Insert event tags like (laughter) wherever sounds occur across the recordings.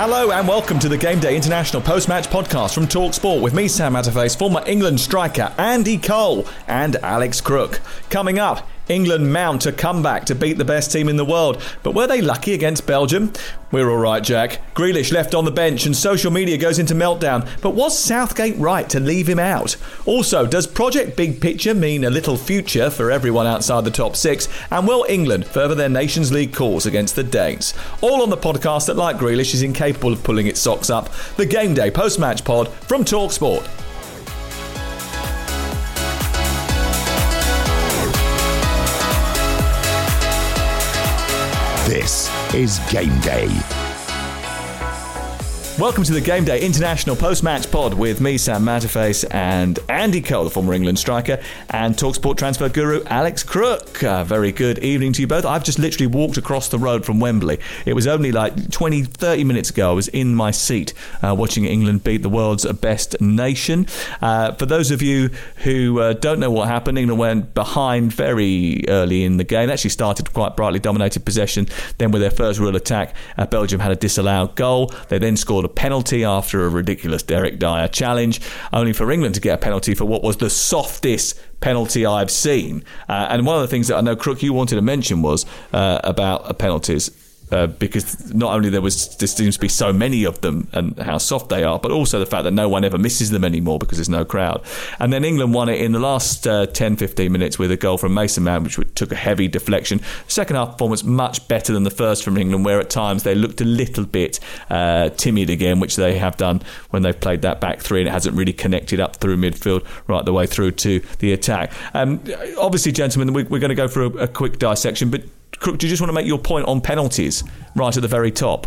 Hello and welcome to the Game Day International post-match podcast from Talksport with me, Sam Matterface, former England striker Andy Cole and Alex Crook. Coming up, England mount a comeback to beat the best team in the world. But were they lucky against Belgium? We're all right, Jack. Grealish left on the bench and social media goes into meltdown. But was Southgate right to leave him out? Also, does Project Big Picture mean a little future for everyone outside the top six? And will England further their Nations League cause against the Danes? All on the podcast that, like Grealish, is incapable of pulling its socks up. The Game Day post match pod from Talksport. This is Game Day. Welcome to the Game Day International Post Match Pod with me, Sam Matterface, and Andy Cole, the former England striker, and Talksport transfer guru Alex Crook. Uh, very good evening to you both. I've just literally walked across the road from Wembley. It was only like 20, 30 minutes ago. I was in my seat uh, watching England beat the world's best nation. Uh, for those of you who uh, don't know what happened, England went behind very early in the game. Actually started quite brightly, dominated possession. Then, with their first real attack, uh, Belgium had a disallowed goal. They then scored a penalty after a ridiculous Derek Dier challenge, only for England to get a penalty for what was the softest penalty I've seen. Uh, and one of the things that I know, Crook, you wanted to mention was uh, about penalties uh, because not only there was there seems to be so many of them and how soft they are, but also the fact that no one ever misses them anymore because there's no crowd. And then England won it in the last uh, 10, 15 minutes with a goal from Mason Mount, which took a heavy deflection. Second half performance much better than the first from England, where at times they looked a little bit uh, timid again, which they have done when they've played that back three, and it hasn't really connected up through midfield right the way through to the attack. Um, obviously, gentlemen, we, we're going to go for a, a quick dissection, but Crook, do you just want to make your point on penalties right at the very top?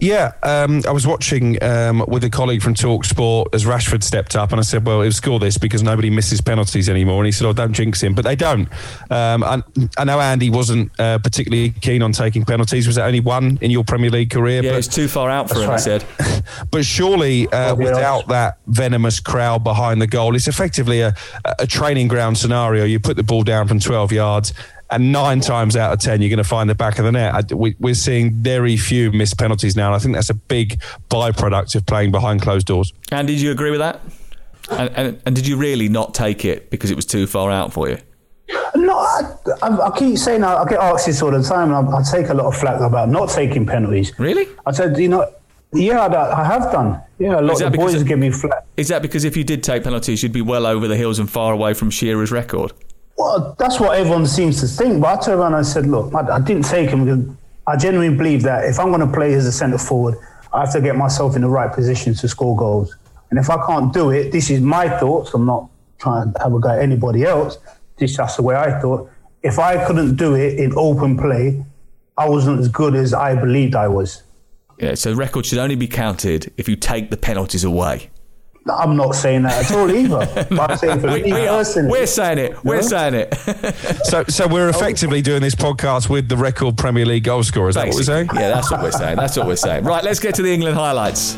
Yeah, um, I was watching um, with a colleague from Talk Sport as Rashford stepped up, and I said, "Well, he'll score this because nobody misses penalties anymore." And he said, "Oh, don't jinx him," but they don't. Um, I, I, know Andy wasn't uh, particularly keen on taking penalties. Was it only one in your Premier League career? Yeah, but, it's too far out for him. Right. He said. (laughs) but surely, uh, without that venomous crowd behind the goal, it's effectively a, a training ground scenario. You put the ball down from twelve yards and nine times out of ten, you're going to find the back of the net. We, are seeing very few missed penalties now, and I think that's a big byproduct of playing behind closed doors. And did you agree with that? And, and, and did you really not take it because it was too far out for you? No, I, I, I, keep saying I, I, get asked this all the time, and I, I, take a lot of flack about not taking penalties. Really? I said, you know, yeah, I, have done. Yeah, a lot of boys give me flack. Is that because if you did take penalties, you'd be well over the hills and far away from Shearer's record? Well, that's what everyone seems to think. But I turned around and I said, look, I, I didn't take him because I genuinely believe that if I'm going to play as a centre forward, I have to get myself in the right position to score goals. And if I can't do it, this is my thoughts. I'm not trying to have a go at anybody else. This is just the way I thought. If I couldn't do it in open play, I wasn't as good as I believed I was. Yeah, so the record should only be counted if you take the penalties away. I'm not saying that at all either. (laughs) I'm saying for we, me we personally. We're saying it. We're saying it. (laughs) so, so we're oh. effectively doing this podcast with the record Premier League goal scorer. Is that what we're saying? Yeah, that's what we're saying. That's what we're saying. Right, let's get to the England highlights.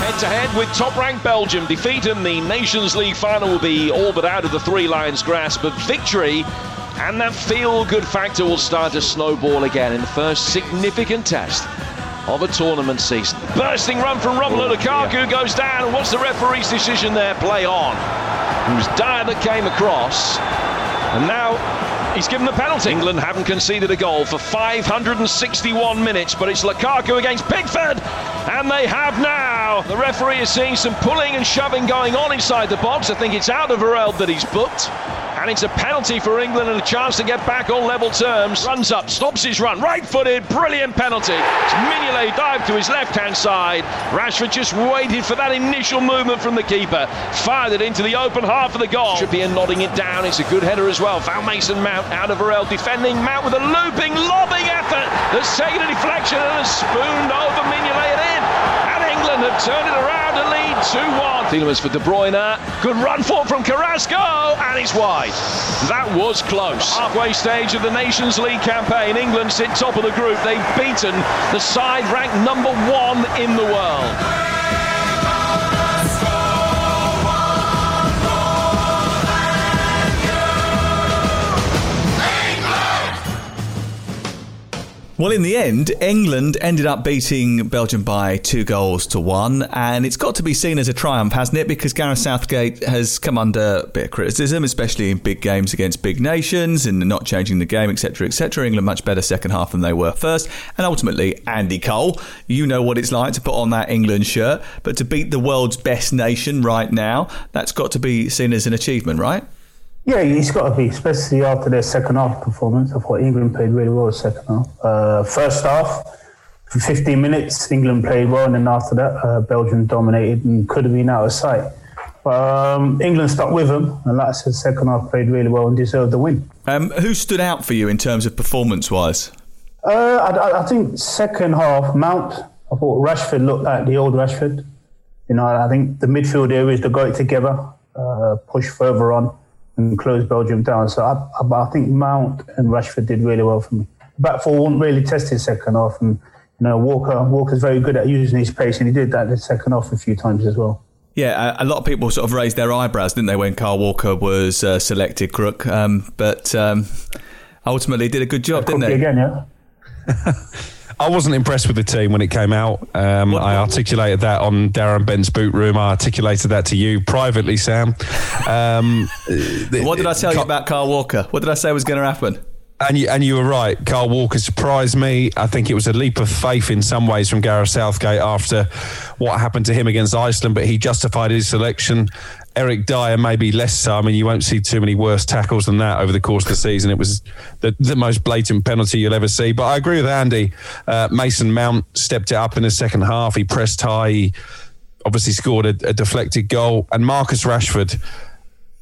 Head to head with top ranked Belgium. Defeat in the Nations League final will be all but out of the Three Lions' grasp, but victory and that feel good factor will start to snowball again in the first significant test of a tournament season. Bursting run from Romelu Lukaku goes down, and what's the referee's decision there? Play on. It was Dier that came across, and now He's given the penalty. England haven't conceded a goal for 561 minutes, but it's Lukaku against Pickford, and they have now. The referee is seeing some pulling and shoving going on inside the box. I think it's out of Alderweireld that he's booked. And it's a penalty for England and a chance to get back on level terms. Runs up, stops his run, right footed, brilliant penalty. It's Mignolet dived to his left hand side. Rashford just waited for that initial movement from the keeper. Fired it into the open half of the goal. Trippier nodding it down. It's a good header as well. Found Mason Mount out of Alderweireld defending Mount with a looping, lobbing effort that's taken a deflection and has spooned over Mignolet in. And England have turned it around to lead 2-1. Tielemans for De Bruyne. Good run forward from Carrasco and it's wide. That was close. Halfway stage of the Nations League campaign, England sit top of the group. They've beaten the side ranked number one in the world. Well, in the end, England ended up beating Belgium by two goals to one, and it's got to be seen as a triumph, hasn't it? Because Gareth Southgate has come under a bit of criticism, especially in big games against big nations and not changing the game, etc., etc. England much better second half than they were first, and ultimately, Andy Cole, you know what it's like to put on that England shirt, but to beat the world's best nation right now, that's got to be seen as an achievement, right? Yeah, he's got to be, especially after their second half performance. I thought England played really well second half. Uh, first half, for 15 minutes, England played well, and then after that, uh, Belgium dominated and could have been out of sight. But um, England stuck with them, and like I said, second half played really well and deserved the win. Um, who stood out for you in terms of performance wise? Uh, I, I, think second half, Mount. I thought Rashford looked like the old Rashford. You know, I think the midfield areas to go together, uh, push further on and close Belgium down. So I, I, I, think Mount and Rashford did really well for me. Back four weren't really tested second half, and you know Walker Walker's very good at using his pace, and he did that the second half a few times as well. Yeah, a lot of people sort of raised their eyebrows, didn't they, when Kyle Walker was uh, selected, Crook? Um, but um, ultimately did a good job, didn't they? Again, yeah. (laughs) I wasn't impressed with the team when it came out. Um, I articulated that on Darren Bent's boot room. I articulated that to you privately, Sam. Um, what did I tell you about Kyle Walker? What did I say was going to happen? And you, and you were right. Kyle Walker surprised me. I think it was a leap of faith in some ways from Gareth Southgate after what happened to him against Iceland, but he justified his selection. Eric Dier maybe less so. I mean, you won't see too many worse tackles than that over the course of the season. It was the, the most blatant penalty you'll ever see. But I agree with Andy. Uh, Mason Mount stepped it up in the second half. He pressed high. He obviously scored a, a deflected goal. And Marcus Rashford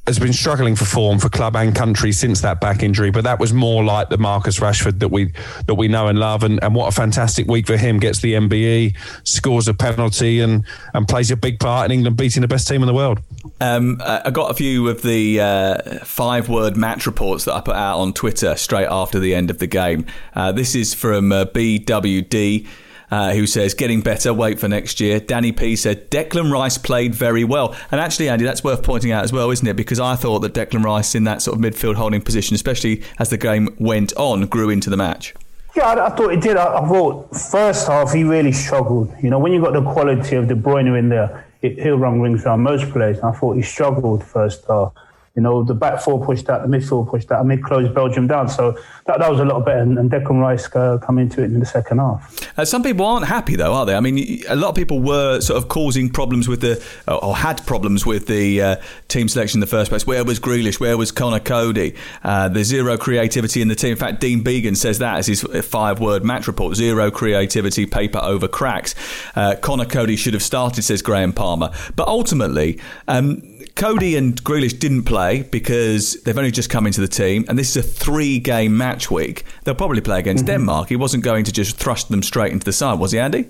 has been struggling for form for club and country since that back injury, but that was more like the Marcus Rashford that we that we know and love. And, and what a fantastic week for him! Gets the MBE, scores a penalty, and and plays a big part in England beating the best team in the world. Um, I got a few of the uh, five word match reports that I put out on Twitter straight after the end of the game. Uh, this is from uh, BWD uh, who says, getting better, wait for next year. Danny P said, Declan Rice played very well. And actually, Andy, that's worth pointing out as well, isn't it? Because I thought that Declan Rice in that sort of midfield holding position, especially as the game went on, grew into the match. Yeah, I, I thought he did. I, I, thought first half he really struggled. You know, when you got the quality of De Bruyne in there, it, he'll run rings around most players. I thought he struggled first half. You know, the back four pushed out, the midfield pushed out, and they closed Belgium down. So that, that was a lot better. And, and Declan Rice uh, come into it in the second half. Uh, some people aren't happy, though, are they? I mean, a lot of people were sort of causing problems with the, or had problems with the uh, team selection in the first place. Where was Grealish? Where was Conor Coady? Uh, there's zero creativity in the team. In fact, Dean Began says that as his five word match report zero creativity, paper over cracks. Uh, Conor Coady should have started, says Graham Palmer. But ultimately, um, Coady and Grealish didn't play because they've only just come into the team, and this is a three-game match week. They'll probably play against mm-hmm. Denmark. He wasn't going to just thrust them straight into the side, was he, Andy?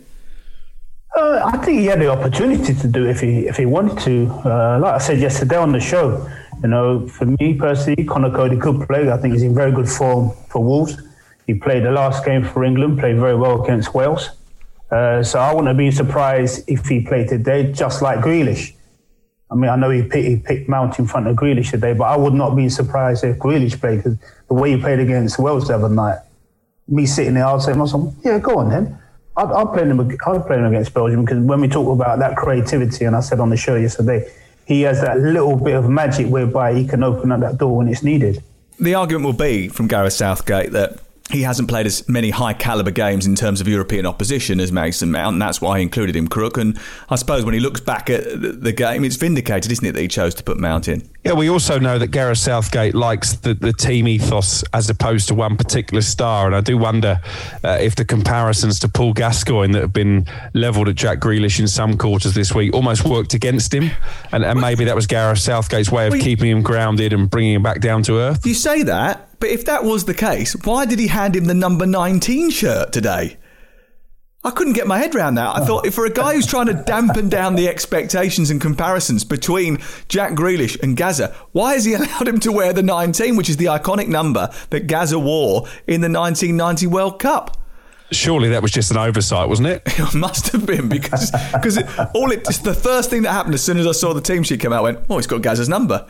Uh, I think he had the opportunity to do it if he if he wanted to. Uh, like I said yesterday on the show, you know, for me personally, Conor Coady could play. I think he's in very good form for Wolves. He played the last game for England, played very well against Wales. Uh, so I wouldn't have been surprised if he played today, just like Grealish. I mean, I know he picked, he picked Mount in front of Grealish today, but I would not be surprised if Grealish played because the way he played against Wales the other night, me sitting there, I'd say myself, yeah, go on then. I'd, I'd play him. I'd play him against Belgium because when we talk about that creativity, and I said on the show yesterday, he has that little bit of magic whereby he can open up that door when it's needed. The argument will be from Gareth Southgate that he hasn't played as many high caliber games in terms of European opposition as Mason Mount, and that's why he included him, Crook. And I suppose when he looks back at the game, it's vindicated, isn't it, that he chose to put Mount in? Yeah, we also know that Gareth Southgate likes the, the team ethos as opposed to one particular star. And I do wonder uh, if the comparisons to Paul Gascoigne that have been levelled at Jack Grealish in some quarters this week almost worked against him. And, and maybe that was Gareth Southgate's way of keeping him grounded and bringing him back down to earth. If you say that, but if that was the case, why did he hand him the number 19 shirt today? I couldn't get my head around that. I thought for a guy who's trying to dampen down the expectations and comparisons between Jack Grealish and Gazza, why has he allowed him to wear the 19, which is the iconic number that Gazza wore in the 1990 World Cup? Surely that was just an oversight, wasn't it? (laughs) It must have been because because all it the first thing that happened as soon as I saw the team sheet come out, I went, oh, he's got Gazza's number.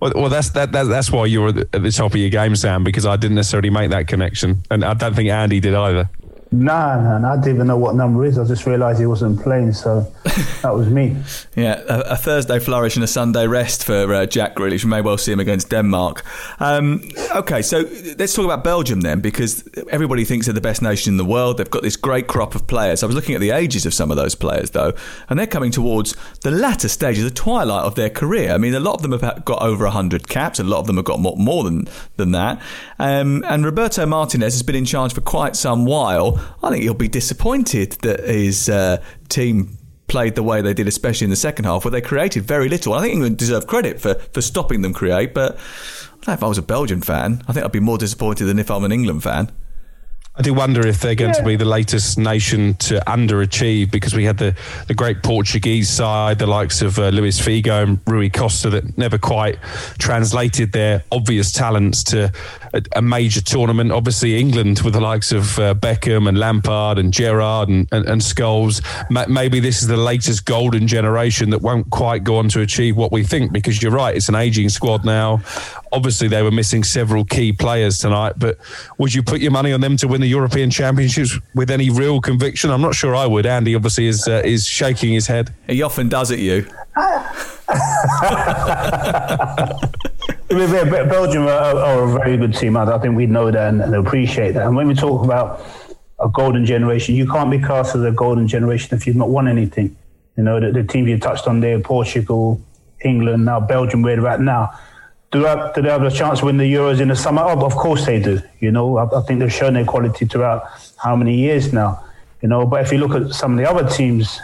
Well, well, that's that, that, That's why you were at the top of your game, Sam, because I didn't necessarily make that connection, and I don't think Andy did either. Nah, nah, nah, I didn't even know what number is. I just realised he wasn't playing, so (laughs) that was me. yeah, a, a, Thursday flourish and a Sunday rest for uh, Jack Grealish. We may well see him against Denmark. Um, okay, so let's talk about Belgium then, because everybody thinks they're the best nation in the world. They've got this great crop of players. I was looking at the ages of some of those players, though, and they're coming towards the latter stages, of the twilight of their career. I mean, a lot of them have got over 100 caps, a lot of them have got more, more than, than that. Um, and Roberto Martinez has been in charge for quite some while. I think he'll be disappointed that his uh, team played the way they did, especially in the second half, where they created very little. I think England deserve credit for, for stopping them create, but I don't know if I was a Belgian fan. I think I'd be more disappointed than if I'm an England fan. I do wonder if they're going yeah. to be the latest nation to underachieve because we had the, the great Portuguese side, the likes of uh, Luis Figo and Rui Costa, that never quite translated their obvious talents to a, a major tournament. Obviously, England with the likes of uh, Beckham and Lampard and Gerrard and, and, and Scholes. Ma- maybe this is the latest golden generation that won't quite go on to achieve what we think because you're right, it's an aging squad now. Obviously, they were missing several key players tonight, but would you put your money on them to win the European Championships with any real conviction? I'm not sure I would. Andy obviously is uh, is shaking his head. He often does at you. Belgium are, are, a very good team. I think we know that and, and appreciate that. And when we talk about a golden generation, you can't be cast as a golden generation if you've not won anything. You know, the, the team you touched on there, Portugal, England, now Belgium, where they're at now do they, have, do they have a chance to win the Euros in the summer? Oh, of course they do. You know, I, I, think they've shown their quality throughout how many years now. You know, but if you look at some of the other teams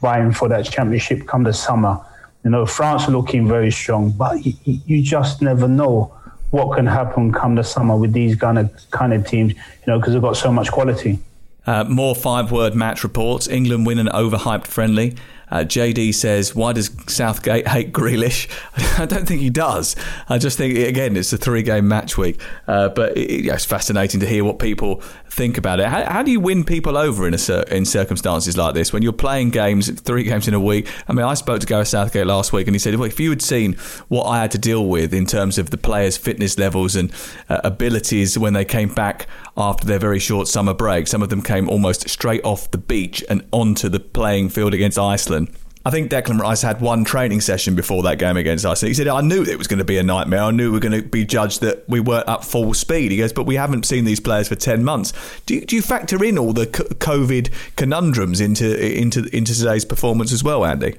vying for that championship come the summer, you know, France looking very strong, but you, you just never know what can happen come the summer with these kind of kind of teams. You know, because they've got so much quality. Uh, more five-word match reports. England win an overhyped friendly. Uh, JD says, "Why does Southgate hate Grealish?" (laughs) I don't think he does. I just think again, it's a three-game match week, uh, but it, it's fascinating to hear what people think about it. How, how do you win people over in a, in circumstances like this when you're playing games, three games in a week? I mean, I spoke to Gareth Southgate last week, and he said, "Well, if you had seen what I had to deal with in terms of the players' fitness levels and uh, abilities when they came back after their very short summer break, some of them came almost straight off the beach and onto the playing field against Iceland." I think Declan Rice had one training session before that game against Iceland. He said, I knew it was going to be a nightmare. I knew we were going to be judged that we weren't at full speed. He goes, but we haven't seen these players for 10 months. Do you, do you factor in all the COVID conundrums into, into, into today's performance as well, Andy?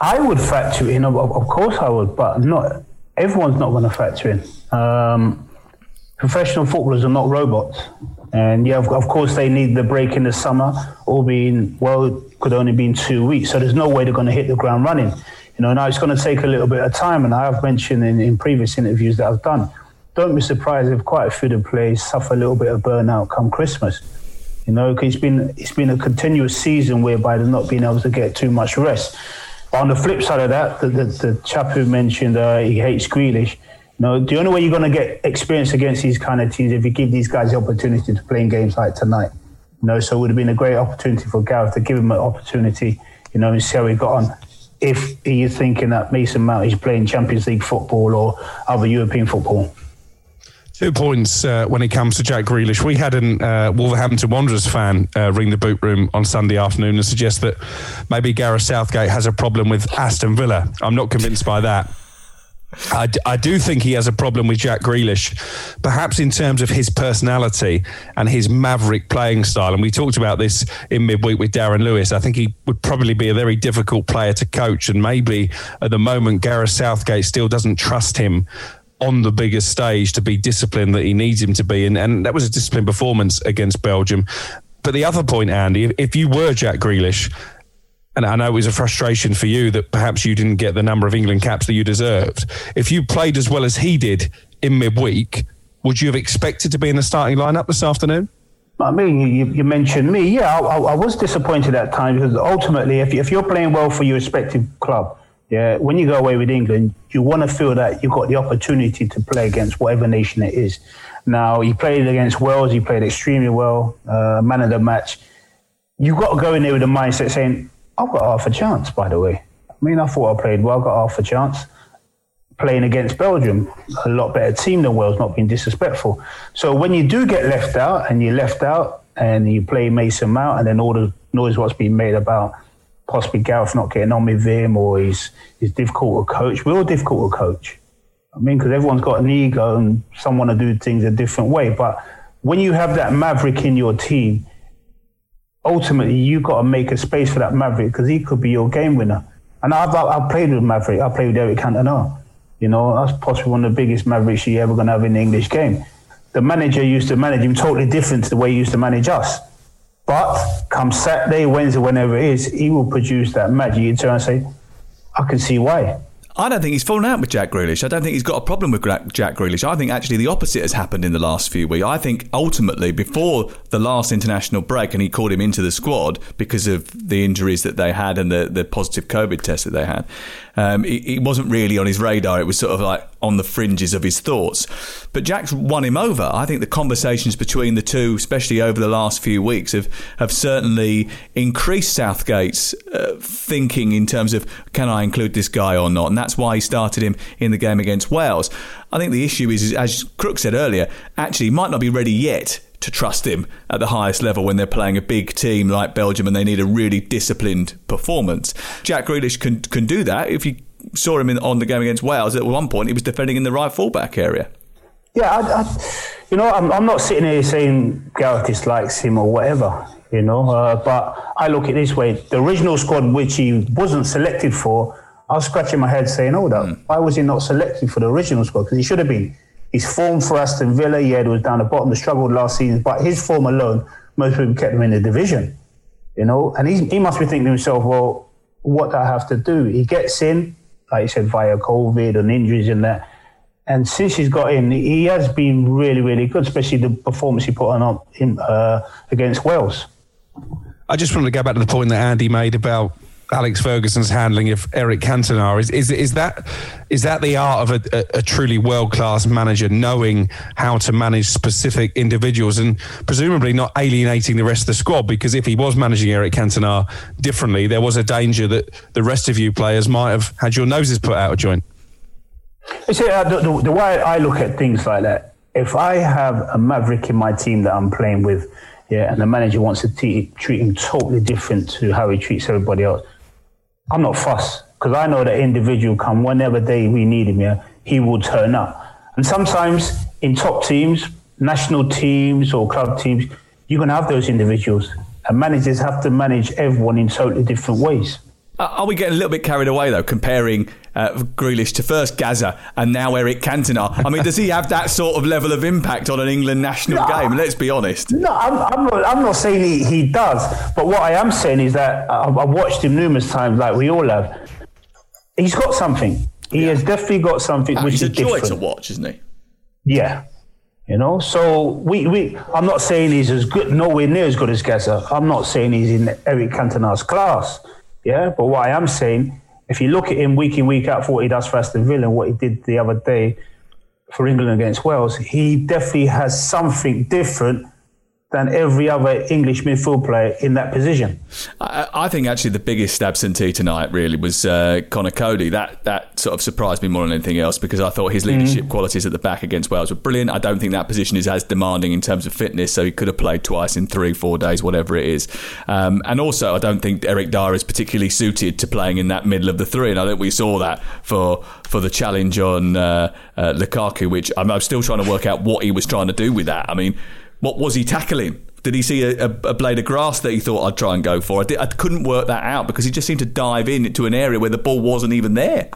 I would factor in, of, course I would, but not everyone's not going to factor in. Um, professional footballers are not robots. And yeah, of, course, they need the break in the summer, all being, well, could only be in two weeks. So there's no way they're going to hit the ground running. You know, now it's going to take a little bit of time. And I have mentioned in, in previous interviews that I've done, don't be surprised if quite a few of the players suffer a little bit of burnout come Christmas. You know, it's been, it's been a continuous season whereby they're not being able to get too much rest. But on the flip side of that, the, the, the chap who mentioned uh, he hates Grealish, know, the only way you're going to get experience against these kind of teams if you give these guys the opportunity to play in games like tonight. You know, so it would have been a great opportunity for Gareth to give him an opportunity, you know, and see how he got on. If he is thinking that Mason Mount is playing Champions League football or other European football. Two points uh, when it comes to Jack Grealish. We had an uh, Wolverhampton Wanderers fan uh, ring the boot room on Sunday afternoon and suggest that maybe Gareth Southgate has a problem with Aston Villa. I'm not convinced by that. I, d- I do think he has a problem with Jack Grealish, perhaps in terms of his personality and his maverick playing style. And we talked about this in midweek with Darren Lewis. I think he would probably be a very difficult player to coach. And maybe at the moment, Gareth Southgate still doesn't trust him on the biggest stage to be disciplined that he needs him to be. And, and that was a disciplined performance against Belgium. But the other point, Andy, if, if you were Jack Grealish, and I know it was a frustration for you that perhaps you didn't get the number of England caps that you deserved. If you played as well as he did in midweek, would you have expected to be in the starting lineup this afternoon? I mean, you, you mentioned me. Yeah, I, I, was disappointed at times because ultimately, if, if you're playing well for your respective club, yeah, when you go away with England, you want to feel that you've got the opportunity to play against whatever nation it is. Now, he played against Wales, he played extremely well, uh, man of the match. You've got to go in there with a mindset saying, I've got half a chance, by the way. I mean, I thought I played well, got half a chance. Playing against Belgium, a lot better team than Wales, not being disrespectful. So when you do get left out and you're left out and you play Mason Mount and then all the noise what's being made about possibly Gareth not getting on with him or he's, he's difficult to coach, we're all difficult to coach. I mean, because everyone's got an ego and some want to do things a different way. But when you have that maverick in your team, ultimately you've got to make a space for that Maverick because he could be your game winner. And I've, I've played with Maverick. I played with Eric Cantona. You know, that's possibly one of the biggest Mavericks you're ever going to have in the English game. The manager used to manage him totally different to the way he used to manage us. But come Saturday, Wednesday, whenever it is, he will produce that magic. You turn and say, I can see why. I don't think he's fallen out with Jack Grealish. I don't think he's got a problem with Jack Grealish. I think actually the opposite has happened in the last few weeks. I think ultimately, before the last international break, and he called him into the squad because of the injuries that they had and the, the positive COVID test that they had, um, it, wasn't really on his radar. It was sort of like on the fringes of his thoughts. But Jack's won him over. I think the conversations between the two, especially over the last few weeks, have, have certainly increased Southgate's uh, thinking in terms of can I include this guy or not? That's why he started him in the game against Wales. I think the issue is, as Crook said earlier, actually might not be ready yet to trust him at the highest level when they're playing a big team like Belgium and they need a really disciplined performance. Jack Grealish can can do that. If you saw him in, on the game against Wales, at one point he was defending in the right fullback area. Yeah, I, I, you know, I'm, I'm not sitting here saying Gareth dislikes him or whatever, you know, uh, but I look at this way: the original squad, which he wasn't selected for, I was scratching my head saying, "Oh, that, mm. why was he not selected for the original squad? Because he should have been." His form for Aston Villa, yeah, it was down the bottom, struggled last season, but his form alone, most people kept him in the division, you know. And he, he must be thinking to himself, well, what do I have to do? He gets in, like you said, via COVID and injuries and that. And since he's got in, he has been really, really good, especially the performance he put on him, uh, against Wales. I just wanted to go back to the point that Andy made about Alex Ferguson's handling of Eric Cantona. Is is is that is that the art of a, a, truly world class manager knowing how to manage specific individuals and presumably not alienating the rest of the squad? Because if he was managing Eric Cantona differently, there was a danger that the rest of you players might have had your noses put out of joint. You see, uh, the, the, the way I look at things like that, if I have a maverick in my team that I'm playing with, yeah, and the manager wants to t- treat him totally different to how he treats everybody else I'm not fussed because I know that individual come whenever day we need him. Yeah, he will turn up. And sometimes in top teams, national teams or club teams, you're going to have those individuals, and managers have to manage everyone in totally different ways. Are we getting a little bit carried away though, comparing uh, Grealish to first Gazza and now Eric Cantona? I mean, does he have that sort of level of impact on an England national no, game? Let's be honest. No, I'm, I'm, not, I'm not saying he, he does, but what I am saying is that I've, I've watched him numerous times, like we all have. He's got something. He yeah. has definitely got something which he's is a joy different. to watch, isn't he? Yeah. You know, so we, we I'm not saying he's as good, nowhere near as good as Gazza. I'm not saying he's in Eric Cantona's class. Yeah, but what I am saying, if you look at him week in, week out for what he does for Aston Villa and what he did the other day for England against Wales, he definitely has something different than every other English midfield player in that position. I, I think actually the biggest absentee tonight really was uh, Conor Coady. That that sort of surprised me more than anything else because I thought his leadership mm. qualities at the back against Wales were brilliant. I don't think that position is as demanding in terms of fitness, so he could have played twice in three, four days, whatever it is. Um, and also, I don't think Eric Dier is particularly suited to playing in that middle of the three, and I think we saw that for for the challenge on uh, uh, Lukaku, which I'm, I'm still trying to work out what he was trying to do with that. I mean what was he tackling? Did he see a, a, blade of grass that he thought I'd try and go for? I, did, I couldn't work that out because he just seemed to dive in into an area where the ball wasn't even there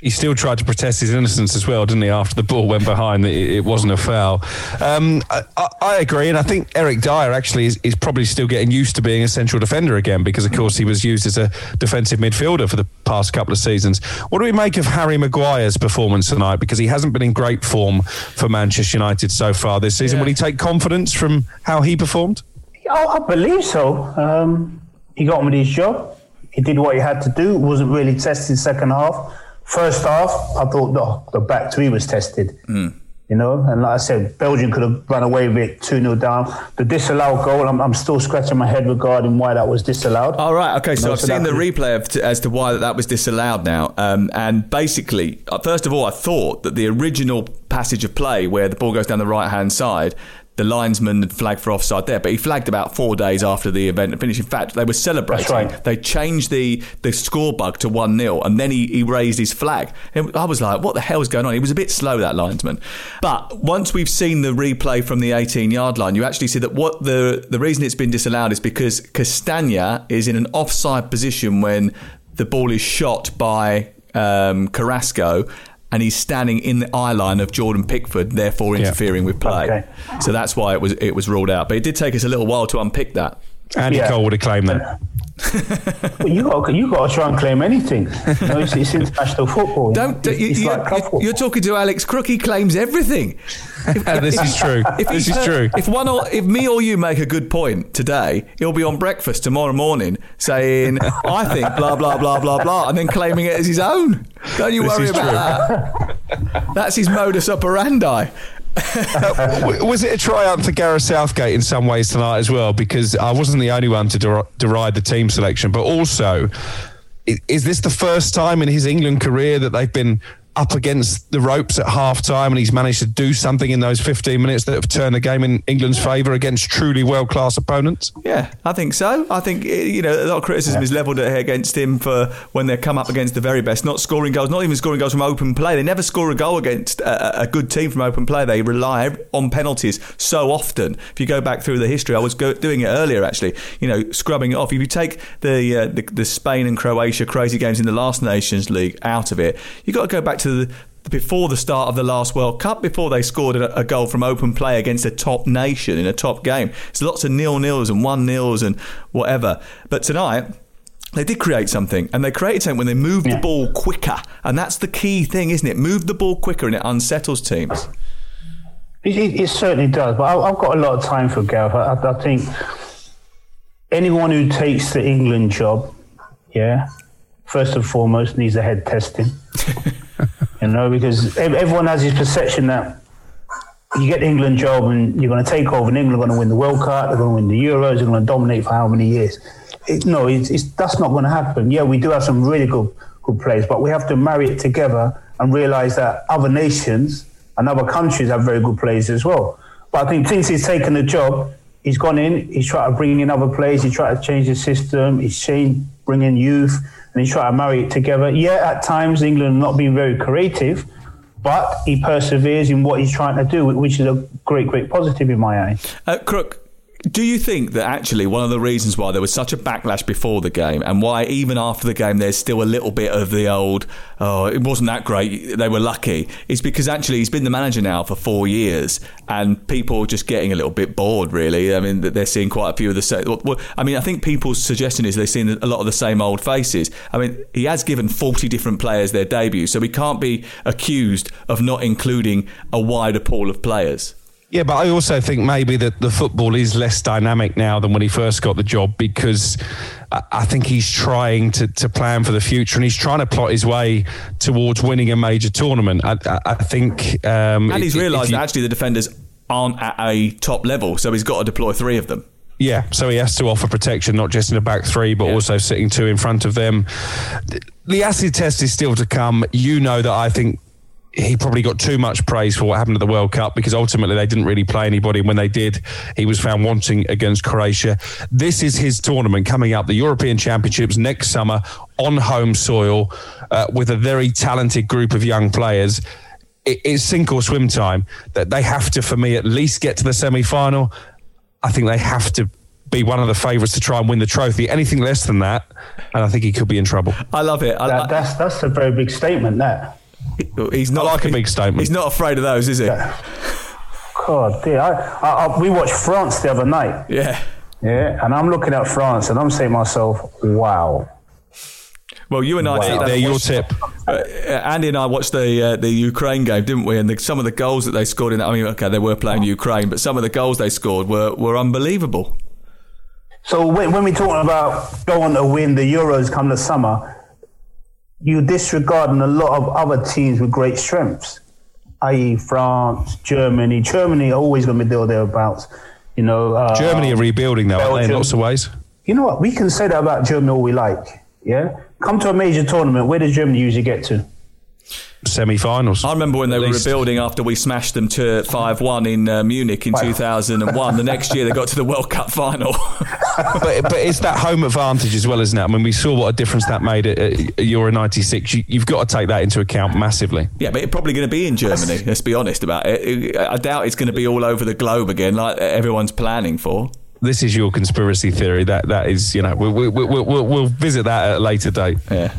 he still tried to protest his innocence as well, didn't he? After the ball went behind, it, it wasn't a foul. Um, I, I, agree, and I think Eric Dier actually is, is, probably still getting used to being a central defender again because, of course, he was used as a defensive midfielder for the past couple of seasons. What do we make of Harry Maguire's performance tonight? Because he hasn't been in great form for Manchester United so far this season. Yeah. Will he take confidence from how he performed? Oh, I believe so. Um, he got on with his job. He did what he had to do. wasn't really tested second half First half, I thought the, the back three was tested. Mm. You know, and like I said, Belgium could have run away with it 2 0 down. The disallowed goal, I'm, I'm, still scratching my head regarding why that was disallowed. All right, okay, so I've seen the replay of, as to why that was disallowed now. Um, and basically, uh, first of all, I thought that the original passage of play where the ball goes down the right hand side the linesman had flagged for offside there, but he flagged about four days after the event finished. In fact, they were celebrating. Right. They changed the, the score bug to 1 0, and then he, he raised his flag. And I was like, what the hell's going on? He was a bit slow, that linesman. But once we've seen the replay from the 18 yard line, you actually see that what the, the reason it's been disallowed is because Castagna is in an offside position when the ball is shot by um, Carrasco and he's standing in the eye line of Jordan Pickford, therefore interfering yeah. with play. Okay. So that's why it was it was ruled out. But it did take us a little while to unpick that. Andy yeah. Cole would have claimed that. Well, you got you got to try and claim anything. You know, it's, it's, international football. Don't you, it's, you, like you, are talking to Alex Crook. He claims everything. If, (laughs) uh, this if, is true. If this is true. If one or if me or you make a good point today, he'll be on breakfast tomorrow morning saying, "I think blah blah blah blah blah," and then claiming it as his own. Don't you this worry about true. that. That's his modus operandi. Uh, was it a triumph for Gareth Southgate in some ways tonight as well? Because I wasn't the only one to der- deride the team selection, but also, is this the first time in his England career that they've been up against the ropes at half time and he's managed to do something in those 15 minutes that have turned the game in England's favour against truly world class opponents? Yeah, I think so. I think, eh, you know, a lot of criticism yeah. is levelled against him for when they come up against the very best, not scoring goals, not even scoring goals from open play. They never score a goal against a, a good team from open play. They rely on penalties so often. If you go back through the history, I was go, doing it earlier actually, you know, scrubbing it off. If you take the, uh, the, the Spain and Croatia crazy games in the last Nations League out of it, you've got to go back to the, before the start of the last World Cup, before they scored a, a, goal from open play against a top nation in a top game. There's lots of nil nils and one nils and whatever. But tonight, they did create something, and they created something when they moved yeah. the ball quicker, and that's the key thing, isn't it? Move the ball quicker, and it unsettles teams. It, it, it certainly does, but I, have got a lot of time for Gareth. I, I think anyone who takes the England job, yeah, first and foremost needs a head testing. (laughs) you know, because everyone has this perception that you get the England job and you're going to take over, and England are going to win the World Cup, they're going to win the Euros, they're going to dominate for how many years. It, no, it's, it's, that's not going to happen. Yeah, we do have some really good good players, but we have to marry it together and realize that other nations and other countries have very good players as well. But I think since he's taken the job, he's gone in, he's tried to bring in other players, he's tried to change the system, he's changed, bring in youth and he tried to marry it together. Yeah, at times England not being very creative, but he perseveres in what he's trying to do, which is a great, great positive in my eyes. Uh, Crook, do you think that actually one of the reasons why there was such a backlash before the game and why even after the game there's still a little bit of the old, oh, it wasn't that great, they were lucky, is because actually he's been the manager now for four years and people are just getting a little bit bored, really. I mean, they're seeing quite a few of the same. I mean, I think people's suggestion is they're seeing a lot of the same old faces. I mean, he has given 40 different players their debut, so he can't be accused of not including a wider pool of players. Yeah, but I also think maybe that the football is less dynamic now than when he first got the job because I think he's trying to, to plan for the future and he's trying to plot his way towards winning a major tournament. I, I think. Um, and he's realised that actually the defenders aren't at a top level, so he's got to deploy three of them. Yeah, so he has to offer protection not just in the back three, but yeah. also sitting two in front of them. The acid test is still to come. You know that I think he probably got too much praise for what happened at the World Cup because ultimately they didn't really play anybody. When they did, he was found wanting against Croatia. This is his tournament coming up, the European Championships next summer on home soil uh, with a very talented group of young players. it's sink or swim time. That they have to, for me, at least get to the semi final. I think they have to be one of the favourites to try and win the trophy. Anything less than that, and I think he could be in trouble. I love it. I, that, that's that's a very big statement. That He's not I like a big statement. He's not afraid of those, is he? God, dear. I, I, I, we watched France the other night. Yeah. Yeah, and I'm looking at France and I'm saying to myself, wow. Well, you and I, wow. they're your tip. Uh, Andy and I watched the uh, the Ukraine game, didn't we? And the, some of the goals that they scored in that, I mean, okay, they were playing Ukraine, but some of the goals they scored were, were unbelievable. So when, when we're talking about going to win the Euros come the summer, you're disregarding a lot of other teams with great strengths, i.e., France, Germany. Germany are always going to be there thereabouts. You know, uh, Germany are rebuilding though, in lots of ways. You know what? We can say that about Germany all we like. Yeah, come to a major tournament. Where does Germany usually get to? Semi-finals. I remember when they were rebuilding after we smashed them to five-one in uh, Munich in two thousand and one. The next year they got to the World Cup final. (laughs) but but it's that home advantage as well, isn't it? I mean, we saw what a difference that made at, at Euro '96. You, have got to take that into account massively. Yeah, but it's probably going to be in Germany. Let's be honest about it. I doubt it's going to be all over the globe again, like everyone's planning for this is your conspiracy theory. That that is, you know, we'll, we'll, we'll, we'll visit that at a later date. Yeah.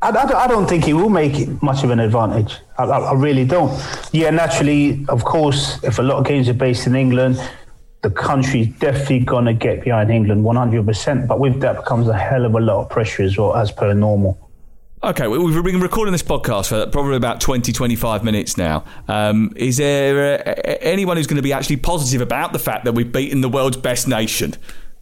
I, I, I, don't think he will make much of an advantage. I, I, really don't. Yeah, naturally, of course, if a lot of games are based in England, the country's definitely going to get behind England 100%. But with that comes a hell of a lot of pressure as well, as per normal. Okay, we've been recording this podcast for probably about 20, 25 minutes now. Um, is there uh, anyone who's going to be actually positive about the fact that we've beaten the world's best nation?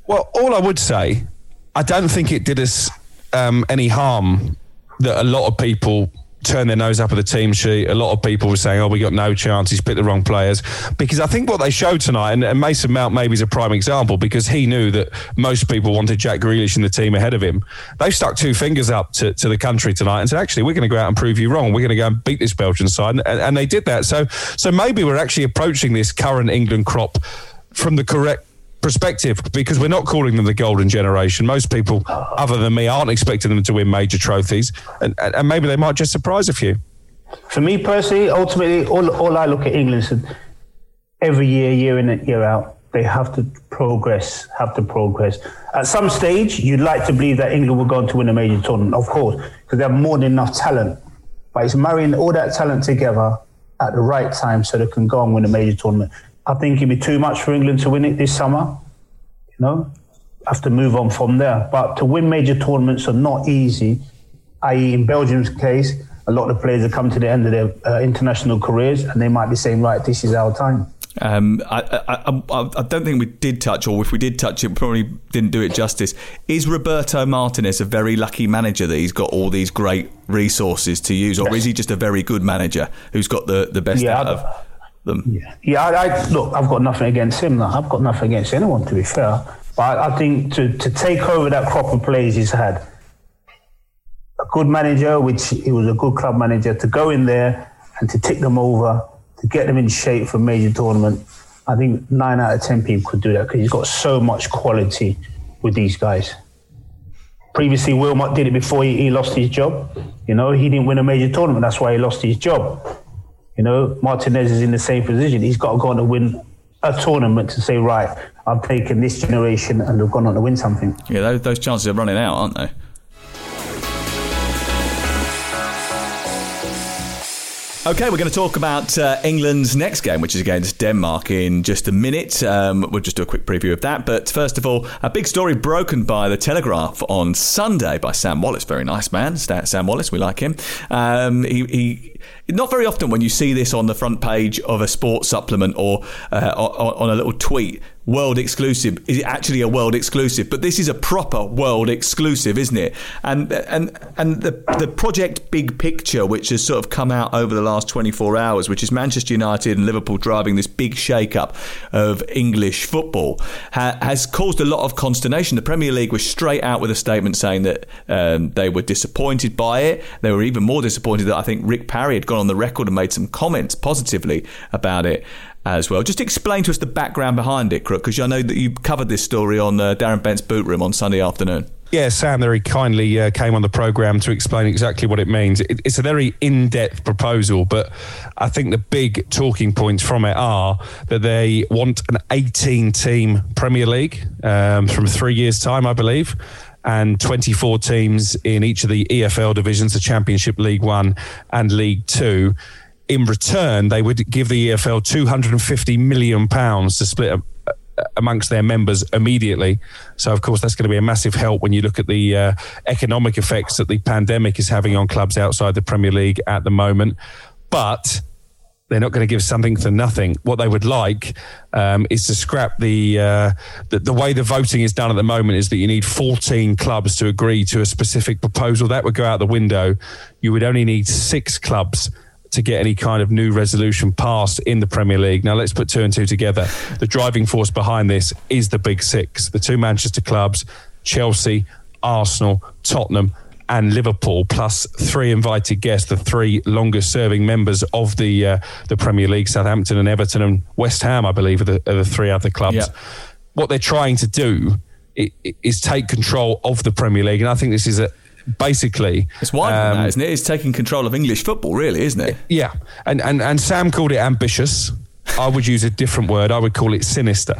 Well, all I would say, I don't think it did us um, any harm that a lot of people turned their nose up at the team sheet. A lot of people were saying, "Oh, we got no chance. He's picked the wrong players." Because I think what they showed tonight, and, and Mason Mount maybe is a prime example, because he knew that most people wanted Jack Grealish in the team ahead of him. They stuck two fingers up to, to the country tonight and said, "Actually, we're going to go out and prove you wrong. We're going to go and beat this Belgian side," and, and they did that. So, so maybe we're actually approaching this current England crop from the correct perspective because we're not calling them the golden generation. Most people, other than me, aren't expecting them to win major trophies, and, and maybe they might just surprise a few. For me personally, ultimately, all, all I look at England is every year, year in and year out, they have to progress, have to progress. At some stage, you'd like to believe that England will go on to win a major tournament, of course, because they have more than enough talent. But it's marrying all that talent together at the right time so they can go and win a major tournament. I think it'd be too much for England to win it this summer. You know, have to move on from there. But to win major tournaments are not easy. I.e., in Belgium's case, a lot of the players have come to the end of their uh, international careers, and they might be saying, "Right, this is our time." Um, I, I, I, I, don't think we did touch, or if we did touch it, we probably didn't do it justice. Is Roberto Martinez a very lucky manager that he's got all these great resources to use, or yes. is he just a very good manager who's got the, the best yeah, out of? Them. Yeah, yeah. I, I, look, I've got nothing against him. I've got nothing against anyone, to be fair. But I, I think to to take over that crop of players he's had, a good manager, which he was a good club manager, to go in there and to tick them over, to get them in shape for major tournament. I think nine out of ten people could do that because he's got so much quality with these guys. Previously, Wilmot did it before he, he lost his job. You know, he didn't win a major tournament. That's why he lost his job. You know, Martinez is in the same position. He's got to go on to win a tournament to say, right, I've taken this generation and they've gone on to win something. Yeah, those, those chances are running out, aren't they? Okay, we're going to talk about uh, England's next game, which is against Denmark in just a minute. Um, we'll just do a quick preview of that. But first of all, a big story broken by the Telegraph on Sunday by Sam Wallace. Very nice man, Sam Wallace. We like him. Um, he, he not very often when you see this on the front page of a sports supplement or uh, on a little tweet world exclusive. Is it actually a world exclusive? But this is a proper world exclusive isn't it? And and and the the project big picture which has sort of come out over the last 24 hours which is Manchester United and Liverpool driving this big shake up of English football ha- has caused a lot of consternation. The Premier League was straight out with a statement saying that um, they were disappointed by it. They were even more disappointed that I think Rick Parry had gone on the record and made some comments positively about it as well. Just explain to us the background behind it, Crook, because I know that you covered this story on uh, Darren Bent's Boot Room on Sunday afternoon. Yeah, Sam very kindly uh, came on the programme to explain exactly what it means. It, it's a very in depth proposal, but I think the big talking points from it are that they want an 18 team Premier League um, from three years' time, I believe. And 24 teams in each of the EFL divisions, the Championship, League One, and League Two in return, they would give the EFL 250 million pounds to split amongst their members immediately. So, of course, that's going to be a massive help when you look at the uh, economic effects that the pandemic is having on clubs outside the Premier League at the moment. But they're not going to give something for nothing. What they would like um, is to scrap the, uh, the, the way the voting is done at the moment is that you need 14 clubs to agree to a specific proposal. That would go out the window. You would only need six clubs to get any kind of new resolution passed in the Premier League. Now, let's put two and two together. The driving force behind this is the big six the two Manchester clubs, Chelsea, Arsenal, Tottenham, and Liverpool, plus three invited guests, the three longest serving members of the uh, the Premier League, Southampton and Everton and West Ham, I believe, are the, are the three other clubs. Yeah. What they're trying to do is take control of the Premier League, and I think this is a basically. It's wider um, than that, isn't it? It's taking control of English football, really, isn't it? Yeah, and and and Sam called it ambitious. I would use a different word. I would call it sinister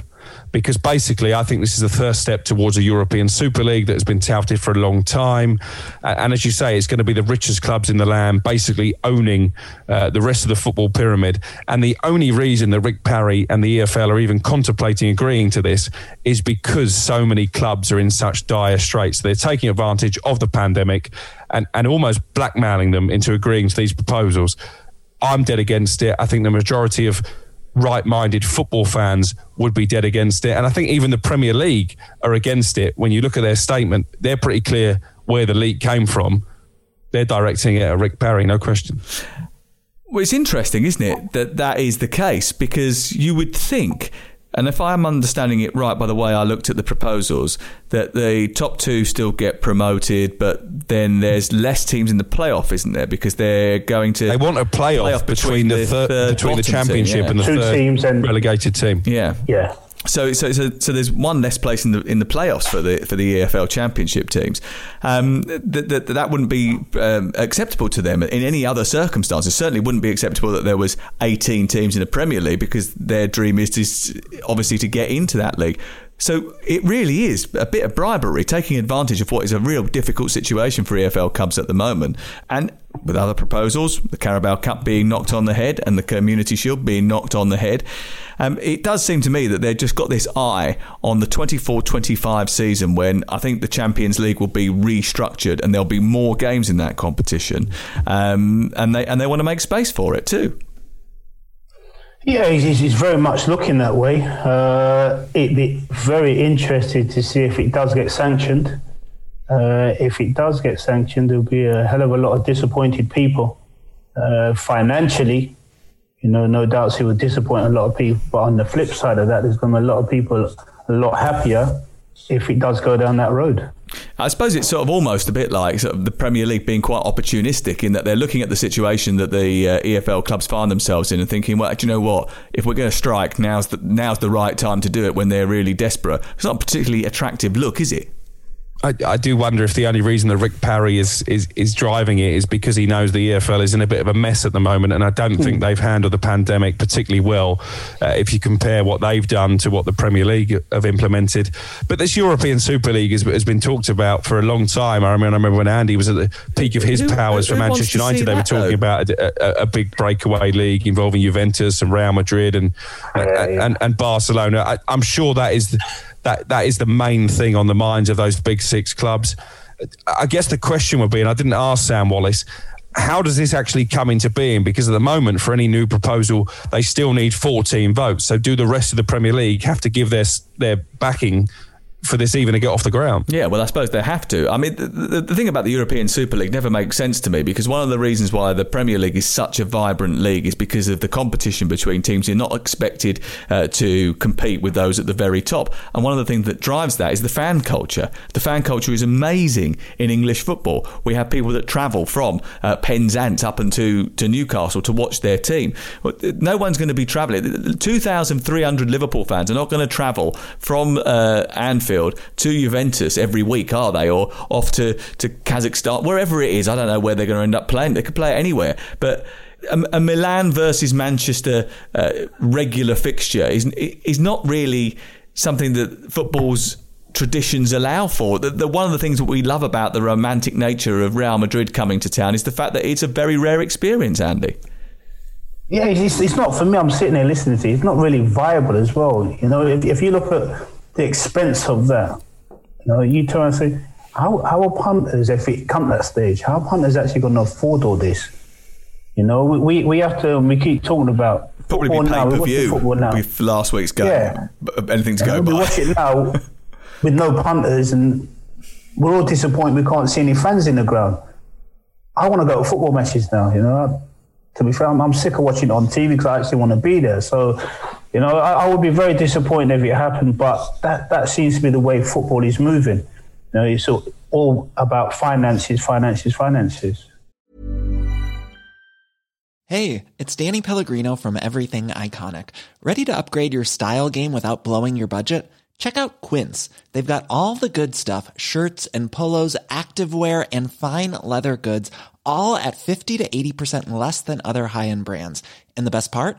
because basically I think this is the first step towards a European Super League that has been touted for a long time. And as you say, it's going to be the richest clubs in the land basically owning uh, the rest of the football pyramid. And the only reason that Rick Parry and the EFL are even contemplating agreeing to this is because so many clubs are in such dire straits. They're taking advantage of the pandemic and, and almost blackmailing them into agreeing to these proposals. I'm dead against it. I think the majority of right-minded football fans would be dead against it. And I think even the Premier League are against it. When you look at their statement, they're pretty clear where the leak came from. They're directing it at Rick Parry, no question. Well, it's interesting, isn't it, that that is the case because you would think and if I'm understanding it right by the way I looked at the proposals, that the top two still get promoted, but then there's less teams in the playoff, isn't there? Because they're going to they want a playoff, playoff between, between, the, third, between the championship team, yeah. and the Two third teams and relegated team. Yeah, yeah. So, so, so, so there's one less place in the in the playoffs for the for the EFL Championship teams. Um, that, that that wouldn't be um, acceptable to them in any other circumstances. Certainly, wouldn't be acceptable that there was 18 teams in the Premier League because their dream is to, obviously to get into that league. So it really is a bit of bribery, taking advantage of what is a real difficult situation for EFL Cubs at the moment. And with other proposals, the Carabao Cup being knocked on the head and the Community Shield being knocked on the head, um, it does seem to me that they've just got this eye on the 24 25 season when I think the Champions League will be restructured and there'll be more games in that competition. Um, and, they, and they want to make space for it too. Yeah, he's, he's very much looking that way. Uh, it'd be very interested to see if it does get sanctioned. Uh, if it does get sanctioned, there'll be a hell of a lot of disappointed people. Uh, financially, you know, no doubts it will disappoint a lot of people. But on the flip side of that, there's going to be a lot of people a lot happier if it does go down that road. I suppose it's sort of almost a bit like sort of the Premier League being quite opportunistic in that they're looking at the situation that the uh, EFL clubs find themselves in and thinking, well, do you know what? If we're going to strike, now's the now's the right time to do it when they're really desperate. It's not a particularly attractive look, is it? I, I, do wonder if the only reason that Rick Parry is, is is driving it is because he knows the EFL is in a bit of a mess at the moment, and I don't think hmm. they've handled the pandemic particularly well. Uh, if you compare what they've done to what the Premier League have implemented, but this European Super League has, has been talked about for a long time. I mean, I remember when Andy was at the peak of his who, powers who, for Manchester United, they were talking though? about a, a, a, big breakaway league involving Juventus and Real Madrid and yeah, yeah. and, and Barcelona. I, I'm sure that is that that is the main thing on the minds of those big six clubs. I guess the question would be, and I didn't ask Sam Wallace, how does this actually come into being? Because at the moment, for any new proposal, they still need 14 votes. So, do the rest of the Premier League have to give their their backing for this even to get off the ground. Yeah, well, I suppose they have to. I mean, the, the, the, thing about the European Super League never makes sense to me because one of the reasons why the Premier League is such a vibrant league is because of the competition between teams. You're not expected uh, to compete with those at the very top. And one of the things that drives that is the fan culture. The fan culture is amazing in English football. We have people that travel from uh, Penzance up into to Newcastle to watch their team. No one's going to be travelling. 2,300 Liverpool fans are not going to travel from uh, Anfield Anfield to Juventus every week, are they? Or off to, to Kazakhstan, wherever it is. I don't know where they're going to end up playing. They could play it anywhere. But a, a Milan versus Manchester uh, regular fixture is, is not really something that football's traditions allow for. The, the, one of the things that we love about the romantic nature of Real Madrid coming to town is the fact that it's a very rare experience, Andy. Yeah, it's, it's not for me. I'm sitting there listening to it. It's not really viable as well. You know, if, if you look at the expense of that. You know, you turn and say, how, how are punters, if it come to that stage, how are punters actually going to afford all this? You know, we, we have to, we keep talking about Probably be pay per view with last week's game. Yeah. Uh, Anything to go by. We watch it now (laughs) with no punters and we're all disappointed we can't see any fans in the ground. I want to go to football matches now, you know. To be fair, I'm, I'm sick of watching it on TV because I actually want to be there. So you know, I, I, would be very disappointed if it happened, but that, that seems to be the way football is moving. You know, it's all, all about finances, finances, finances. Hey, it's Danny Pellegrino from Everything Iconic. Ready to upgrade your style game without blowing your budget? Check out Quince. They've got all the good stuff shirts and polos, activewear, and fine leather goods, all at 50 to 80% less than other high end brands. And the best part?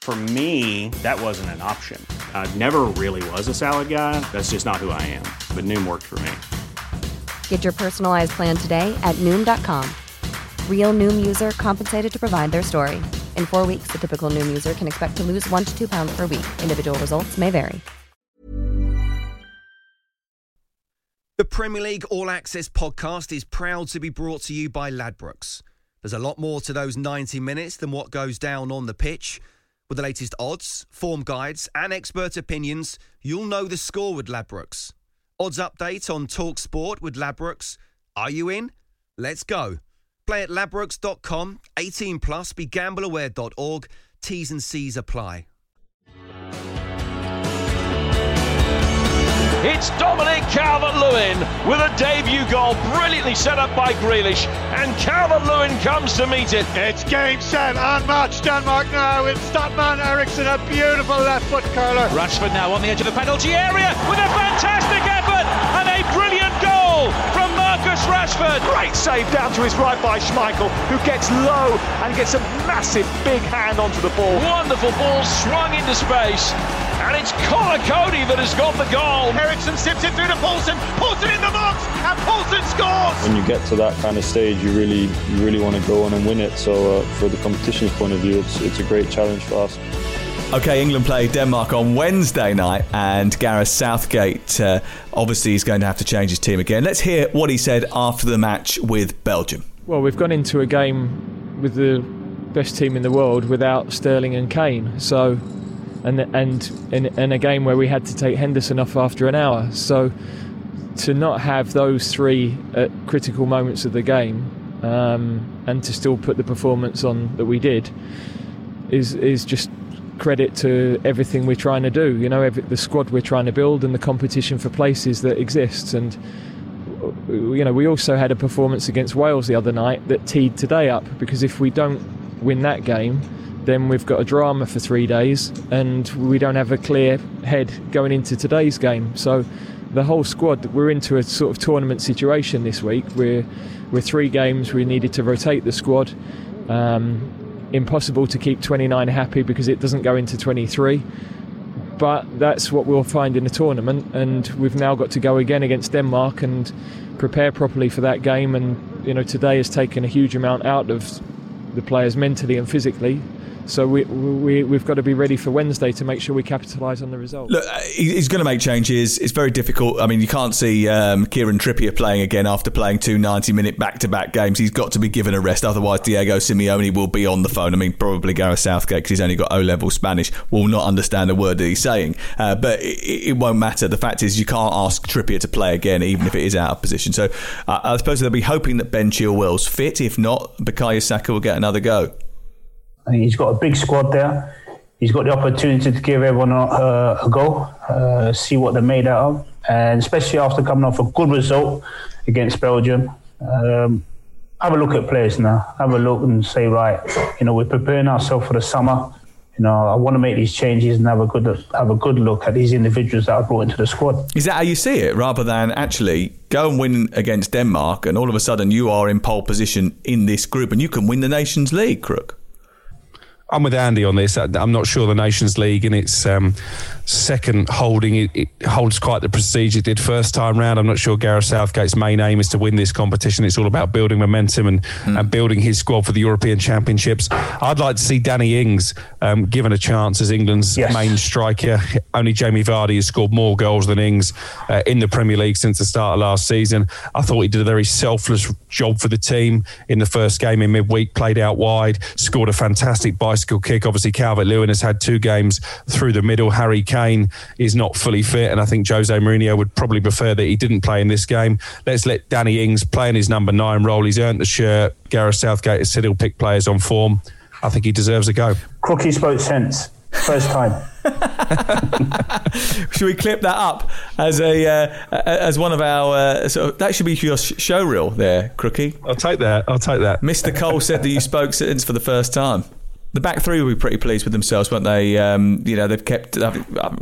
For me, that wasn't an option. I never really was a salad guy. That's just not who I am. But Noom worked for me. Get your personalized plan today at Noom.com. Real Noom user compensated to provide their story. In four weeks, the typical Noom user can expect to lose one to two pounds per week. Individual results may vary. The Premier League All Access podcast is proud to be brought to you by Ladbrokes. There's a lot more to those 90 minutes than what goes down on the pitch. With the latest odds, form guides, and expert opinions, you'll know the score with Ladbrokes. Odds update on Talk Sport with Ladbrokes. Are you in? Let's go. Play at ladbrokes.com, 18 plus, begambleaware.org. T's and C's apply. It's Dominic Calvert-Lewin with a debut goal, brilliantly set up by Grealish, and Calvert-Lewin comes to meet it. It's game set, and match. Denmark now. with Statman Eriksen, a beautiful left foot curler. Rashford now on the edge of the penalty area with a fantastic effort and a brilliant goal from Marcus Rashford. Great save down to his right by Schmeichel, who gets low and gets a massive big hand onto the ball. Wonderful ball swung into space. And it's Conor Coady that has got the goal. Eriksen sips it through to Poulsen, Poulsen in the box, and Poulsen scores. When you get to that kind of stage, you really, you really want to go on and win it. So, uh, for the competition's point of view, it's, it's a great challenge for us. Okay, England play Denmark on Wednesday night, and Gareth Southgate uh, obviously is going to have to change his team again. Let's hear what he said after the match with Belgium. Well, we've gone into a game with the best team in the world without Sterling and Kane, so and and in, in a game where we had to take Henderson off after an hour. So to not have those three at critical moments of the game um, and to still put the performance on that we did is is just credit to everything we're trying to do. You know, every, the squad we're trying to build and the competition for places that exists. And you know, we also had a performance against Wales the other night that teed today up because if we don't win that game then we've got a drama for three days and we don't have a clear head going into today's game. So the whole squad, we're into a sort of tournament situation this week. We're, we're three games, we needed to rotate the squad. Um, impossible to keep 29 happy because it doesn't go into 23. But that's what we'll find in the tournament, and we've now got to go again against Denmark and prepare properly for that game. And you know, today has taken a huge amount out of the players mentally and physically. So we, we, we've got to be ready for Wednesday to make sure we capitalise on the result. Look, uh, he's going to make changes. It's very difficult. I mean, you can't see um, Kieran Trippier playing again after playing two 90 minute back to back games. He's got to be given a rest. Otherwise, Diego Simeone will be on the phone. I mean, probably Gareth Southgate, because he's only got O level Spanish, will not understand a word that he's saying. Uh, but it, it, won't matter. The fact is, you can't ask Trippier to play again, even if it is out of position. So uh, I suppose they'll be hoping that Ben Chilwell's fit. If not, Bukayo Saka will get another go. He's got a big squad there. He's got the opportunity to give everyone a, uh, a go, uh, see what they're made out of, and especially after coming off a good result against Belgium. Um, have a look at players now. Have a look and say, right, you know, we're preparing ourselves for the summer. You know, I want to make these changes and have a good have a good look at these individuals that I brought into the squad. Is that how you see it, rather than actually go and win against Denmark, and all of a sudden you are in pole position in this group, and you can win the Nations League, Crook? I'm with Andy on this. I'm not sure the Nations League and its um, second holding it, it, holds quite the prestige it did first time round. I'm not sure Gareth Southgate's main aim is to win this competition. It's all about building momentum and, mm. and building his squad for the European Championships. I'd like to see Danny Ings um, given a chance as England's yes. main striker. Only Jamie Vardy has scored more goals than Ings uh, in the Premier League since the start of last season. I thought he did a very selfless job for the team in the first game in midweek, played out wide, scored a fantastic bicycle kick. Obviously, Calvert Lewin has had two games through the middle. Harry Kane is not fully fit, and I think Jose Mourinho would probably prefer that he didn't play in this game. Let's let Danny Ings play in his number nine role. He's earned the shirt. Gareth Southgate has said he'll pick players on form. I think he deserves a go. Crookie spoke sense. First time. (laughs) (laughs) should we clip that up as a uh, as one of our uh, sort of, that should be your show reel there, Crookie? I'll take that. I'll take that. Mr. Cole said that you spoke sentence for the first time the back three will be pretty pleased with themselves, won't they? Um, you know, they've kept uh,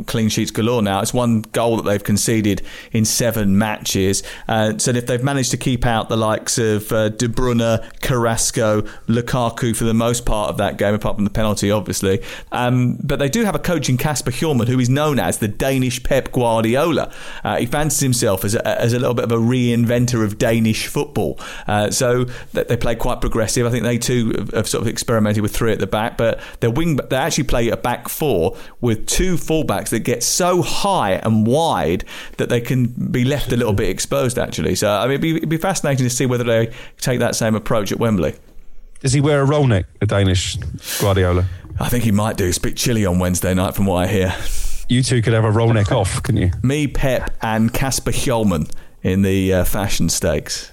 clean sheets galore now. It's one goal that they've conceded in seven matches. Uh, so if they've managed to keep out the likes of uh, De Bruyne, Carrasco, Lukaku for the most part of that game, apart from the penalty, obviously. Um, but they do have a coach in Kasper Hjulmand who is known as the Danish Pep Guardiola. Uh, he fancies himself as a, as a little bit of a reinventor of Danish football. Uh, so they play quite progressive. I think they too have sort of experimented with three at the back back, but their wing they actually play a back four with two fullbacks that get so high and wide that they can be left a little bit exposed. Actually, so I mean, it'd be, it'd be fascinating to see whether they take that same approach at Wembley. Does he wear a roll neck, a Danish Guardiola? I think he might do. It's a bit chilly on Wednesday night, from what I hear. You two could have a roll neck off, couldn't you? Me, Pep, and Kasper Hjulmand in the uh, fashion stakes.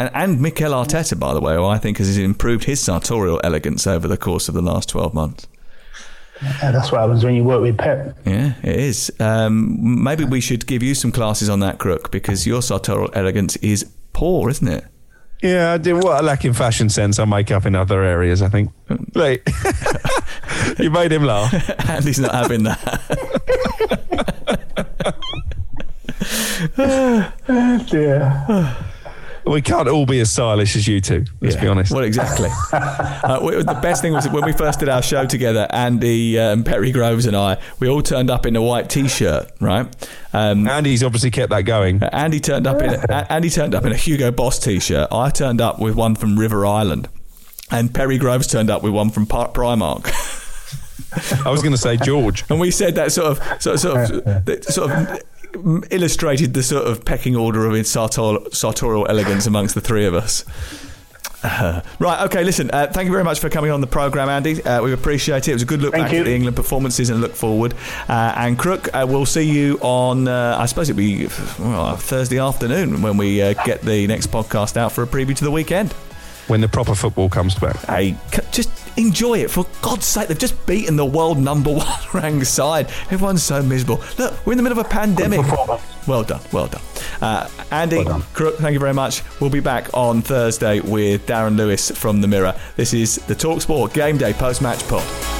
And, and Mikel Arteta, by the way, who I think has improved his sartorial elegance over the course of the last 12 months. Yeah, that's what happens when you work with Pep. Yeah, it is. Um, maybe we should give you some classes on that, Crook, because your sartorial elegance is poor, isn't it? Yeah, I do. What I lack in fashion sense, I make up in other areas. I think. Like, (laughs) you made him laugh. (laughs) Andy's not having that. (laughs) oh dear. We can't all be as stylish as you two. Let's yeah. be honest. Well, exactly. (laughs) uh, we, the best thing was when we first did our show together. Andy, um, Perry Groves, and I, we all turned up in a white T-shirt, right? Um, Andy's obviously kept that going. Uh, Andy turned up in a, (laughs) Andy turned up in a Hugo Boss T-shirt. I turned up with one from River Island, and Perry Groves turned up with one from Primark. I was going to say George, (laughs) and we said that sort of, sort of, sort of, sort of illustrated the sort of pecking order of its sartorial, sartorial elegance amongst the three of us. Uh, (laughs) right, okay, listen, uh, thank you very much for coming on the programme, Andy. Uh, we appreciate it. It was a good look thank back you. at the England performances and look forward. Uh, and Crook, uh, we'll see you on, uh, I suppose it'll be well, Thursday afternoon when we get the next podcast out for a preview to the weekend. When the proper football comes back. Hey, just enjoy it. For God's sake, they've just beaten the world number (laughs) one ranked side. Everyone's so miserable. Look, we're in the middle of a pandemic. Well done, well done. Uh, Andy, well done. Crook, thank you very much. We'll be back on Thursday with Darren Lewis from The Mirror. This is the Talksport Game Day post match pod.